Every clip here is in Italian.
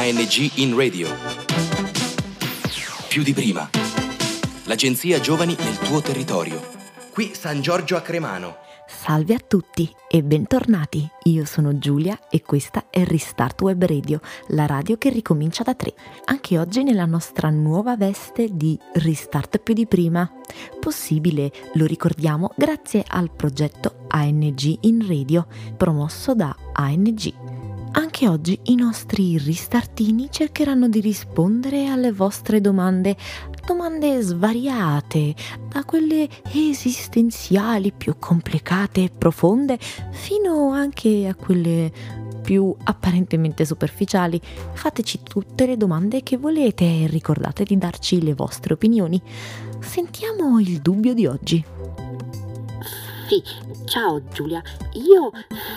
ANG in radio. Più di prima. L'agenzia Giovani nel tuo territorio. Qui San Giorgio a Cremano. Salve a tutti e bentornati. Io sono Giulia e questa è Restart Web Radio, la radio che ricomincia da tre. Anche oggi nella nostra nuova veste di Restart più di prima. Possibile, lo ricordiamo, grazie al progetto ANG in Radio, promosso da ANG. Anche oggi i nostri ristartini cercheranno di rispondere alle vostre domande, domande svariate, da quelle esistenziali più complicate e profonde, fino anche a quelle più apparentemente superficiali. Fateci tutte le domande che volete e ricordate di darci le vostre opinioni. Sentiamo il dubbio di oggi. Sì, ciao Giulia, io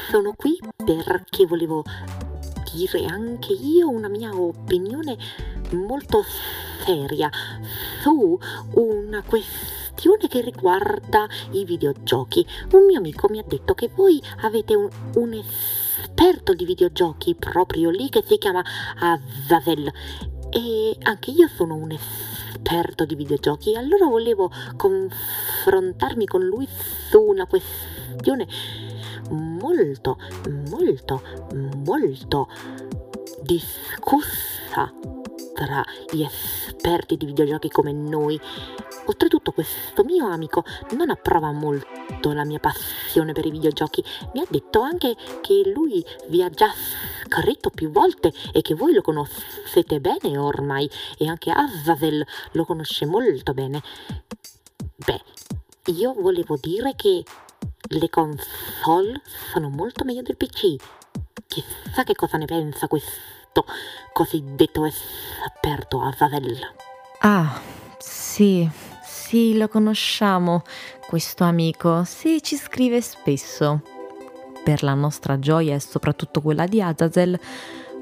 sono qui perché volevo dire anche io una mia opinione molto seria su una questione che riguarda i videogiochi. Un mio amico mi ha detto che voi avete un, un esperto di videogiochi proprio lì che si chiama Azazel e anche io sono un esperto di videogiochi, allora volevo confrontarmi con lui su una questione molto, molto, molto discussa tra gli esperti di videogiochi come noi. Oltretutto questo mio amico non approva molto la mia passione per i videogiochi. Mi ha detto anche che lui vi ha già scritto più volte e che voi lo conoscete bene ormai e anche Azazel lo conosce molto bene. Beh, io volevo dire che le console sono molto meglio del PC. Chissà che cosa ne pensa questo cosiddetto esperto Azazel. Ah, sì, sì, lo conosciamo, questo amico. Sì, ci scrive spesso. Per la nostra gioia e soprattutto quella di Azazel,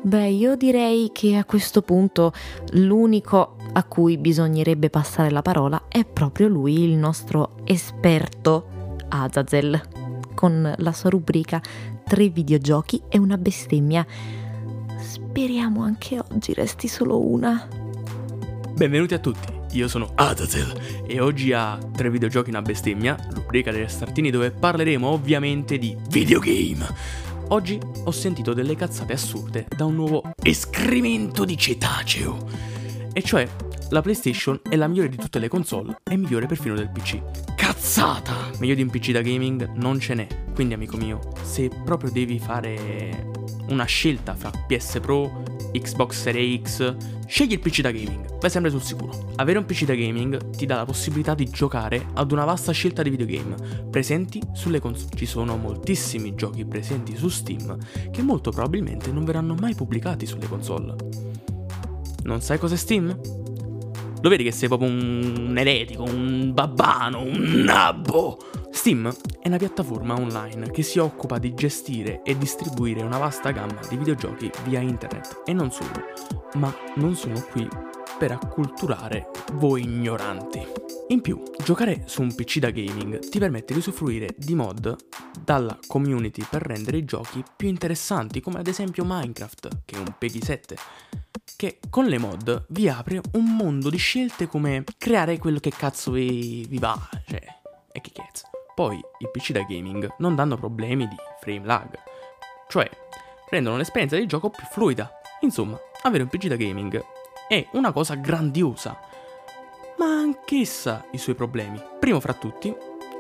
beh, io direi che a questo punto l'unico a cui bisognerebbe passare la parola è proprio lui, il nostro esperto Azazel, con la sua rubrica Tre videogiochi e una bestemmia. Speriamo anche oggi resti solo una. Benvenuti a tutti, io sono Azazel e oggi a Tre videogiochi una bestemmia, rubrica degli startini dove parleremo ovviamente di videogame. Oggi ho sentito delle cazzate assurde da un nuovo escremento di cetaceo. E cioè, la PlayStation è la migliore di tutte le console e migliore perfino del PC. Cazzata! Meglio di un PC da gaming non ce n'è. Quindi amico mio, se proprio devi fare una scelta fra PS Pro, Xbox Series X, scegli il PC da gaming, vai sempre sul sicuro. Avere un PC da gaming ti dà la possibilità di giocare ad una vasta scelta di videogame presenti sulle console. Ci sono moltissimi giochi presenti su Steam che molto probabilmente non verranno mai pubblicati sulle console. Non sai cos'è Steam? Lo vedi che sei proprio un eretico, un babbano, un nabbo? Steam è una piattaforma online che si occupa di gestire e distribuire una vasta gamma di videogiochi via internet e non solo, ma non sono qui per acculturare voi ignoranti. In più, giocare su un PC da gaming ti permette di usufruire di mod dalla community per rendere i giochi più interessanti, come ad esempio Minecraft, che è un Peggy 7, che con le mod vi apre un mondo di scelte come creare quello che cazzo vi, vi va, cioè, e che cazzo. Poi i PC da gaming non danno problemi di frame lag, cioè rendono l'esperienza di gioco più fluida. Insomma, avere un PC da gaming è una cosa grandiosa, ma anch'essa i suoi problemi. Primo fra tutti,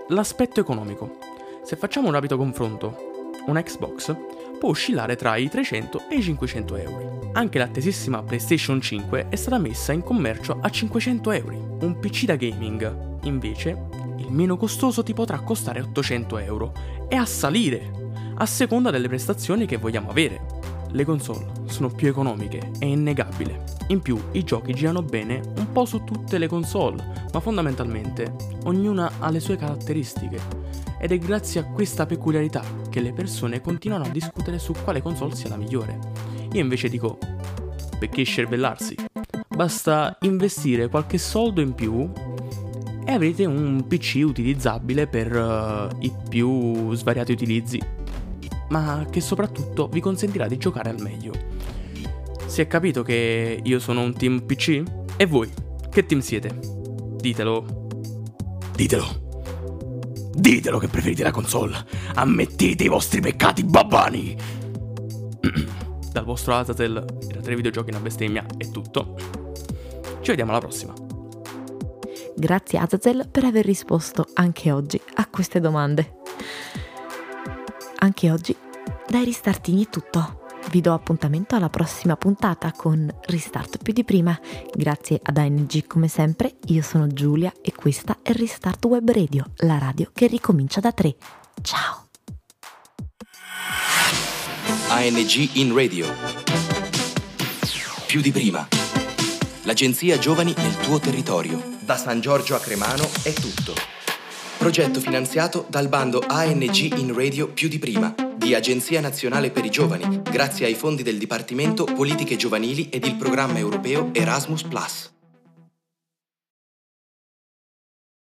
l'aspetto economico. Se facciamo un rapido confronto, una Xbox può oscillare tra i 300 e i 500 euro. Anche l'attesissima PlayStation 5 è stata messa in commercio a 500 euro. Un PC da gaming, invece, meno costoso ti potrà costare 800 euro e a salire, a seconda delle prestazioni che vogliamo avere. Le console sono più economiche, è innegabile. In più, i giochi girano bene un po' su tutte le console, ma fondamentalmente ognuna ha le sue caratteristiche ed è grazie a questa peculiarità che le persone continuano a discutere su quale console sia la migliore. Io invece dico, perché scervellarsi? Basta investire qualche soldo in più e avrete un PC utilizzabile per uh, i più svariati utilizzi, ma che soprattutto vi consentirà di giocare al meglio. Si è capito che io sono un team PC? E voi? Che team siete? Ditelo. Ditelo. Ditelo che preferite la console. Ammettete i vostri peccati babbani. Dal vostro Azazel e da tre videogiochi in una bestemmia è tutto. Ci vediamo alla prossima. Grazie Azazel per aver risposto anche oggi a queste domande. Anche oggi dai Ristartini è tutto. Vi do appuntamento alla prossima puntata con Restart più di prima. Grazie ad ANG come sempre, io sono Giulia e questa è Restart Web Radio, la radio che ricomincia da tre. Ciao! ANG in radio. Più di prima. L'agenzia Giovani nel tuo territorio. Da San Giorgio a Cremano è tutto. Progetto finanziato dal bando ANG in radio più di prima di Agenzia Nazionale per i Giovani, grazie ai fondi del Dipartimento Politiche Giovanili ed il programma europeo Erasmus ⁇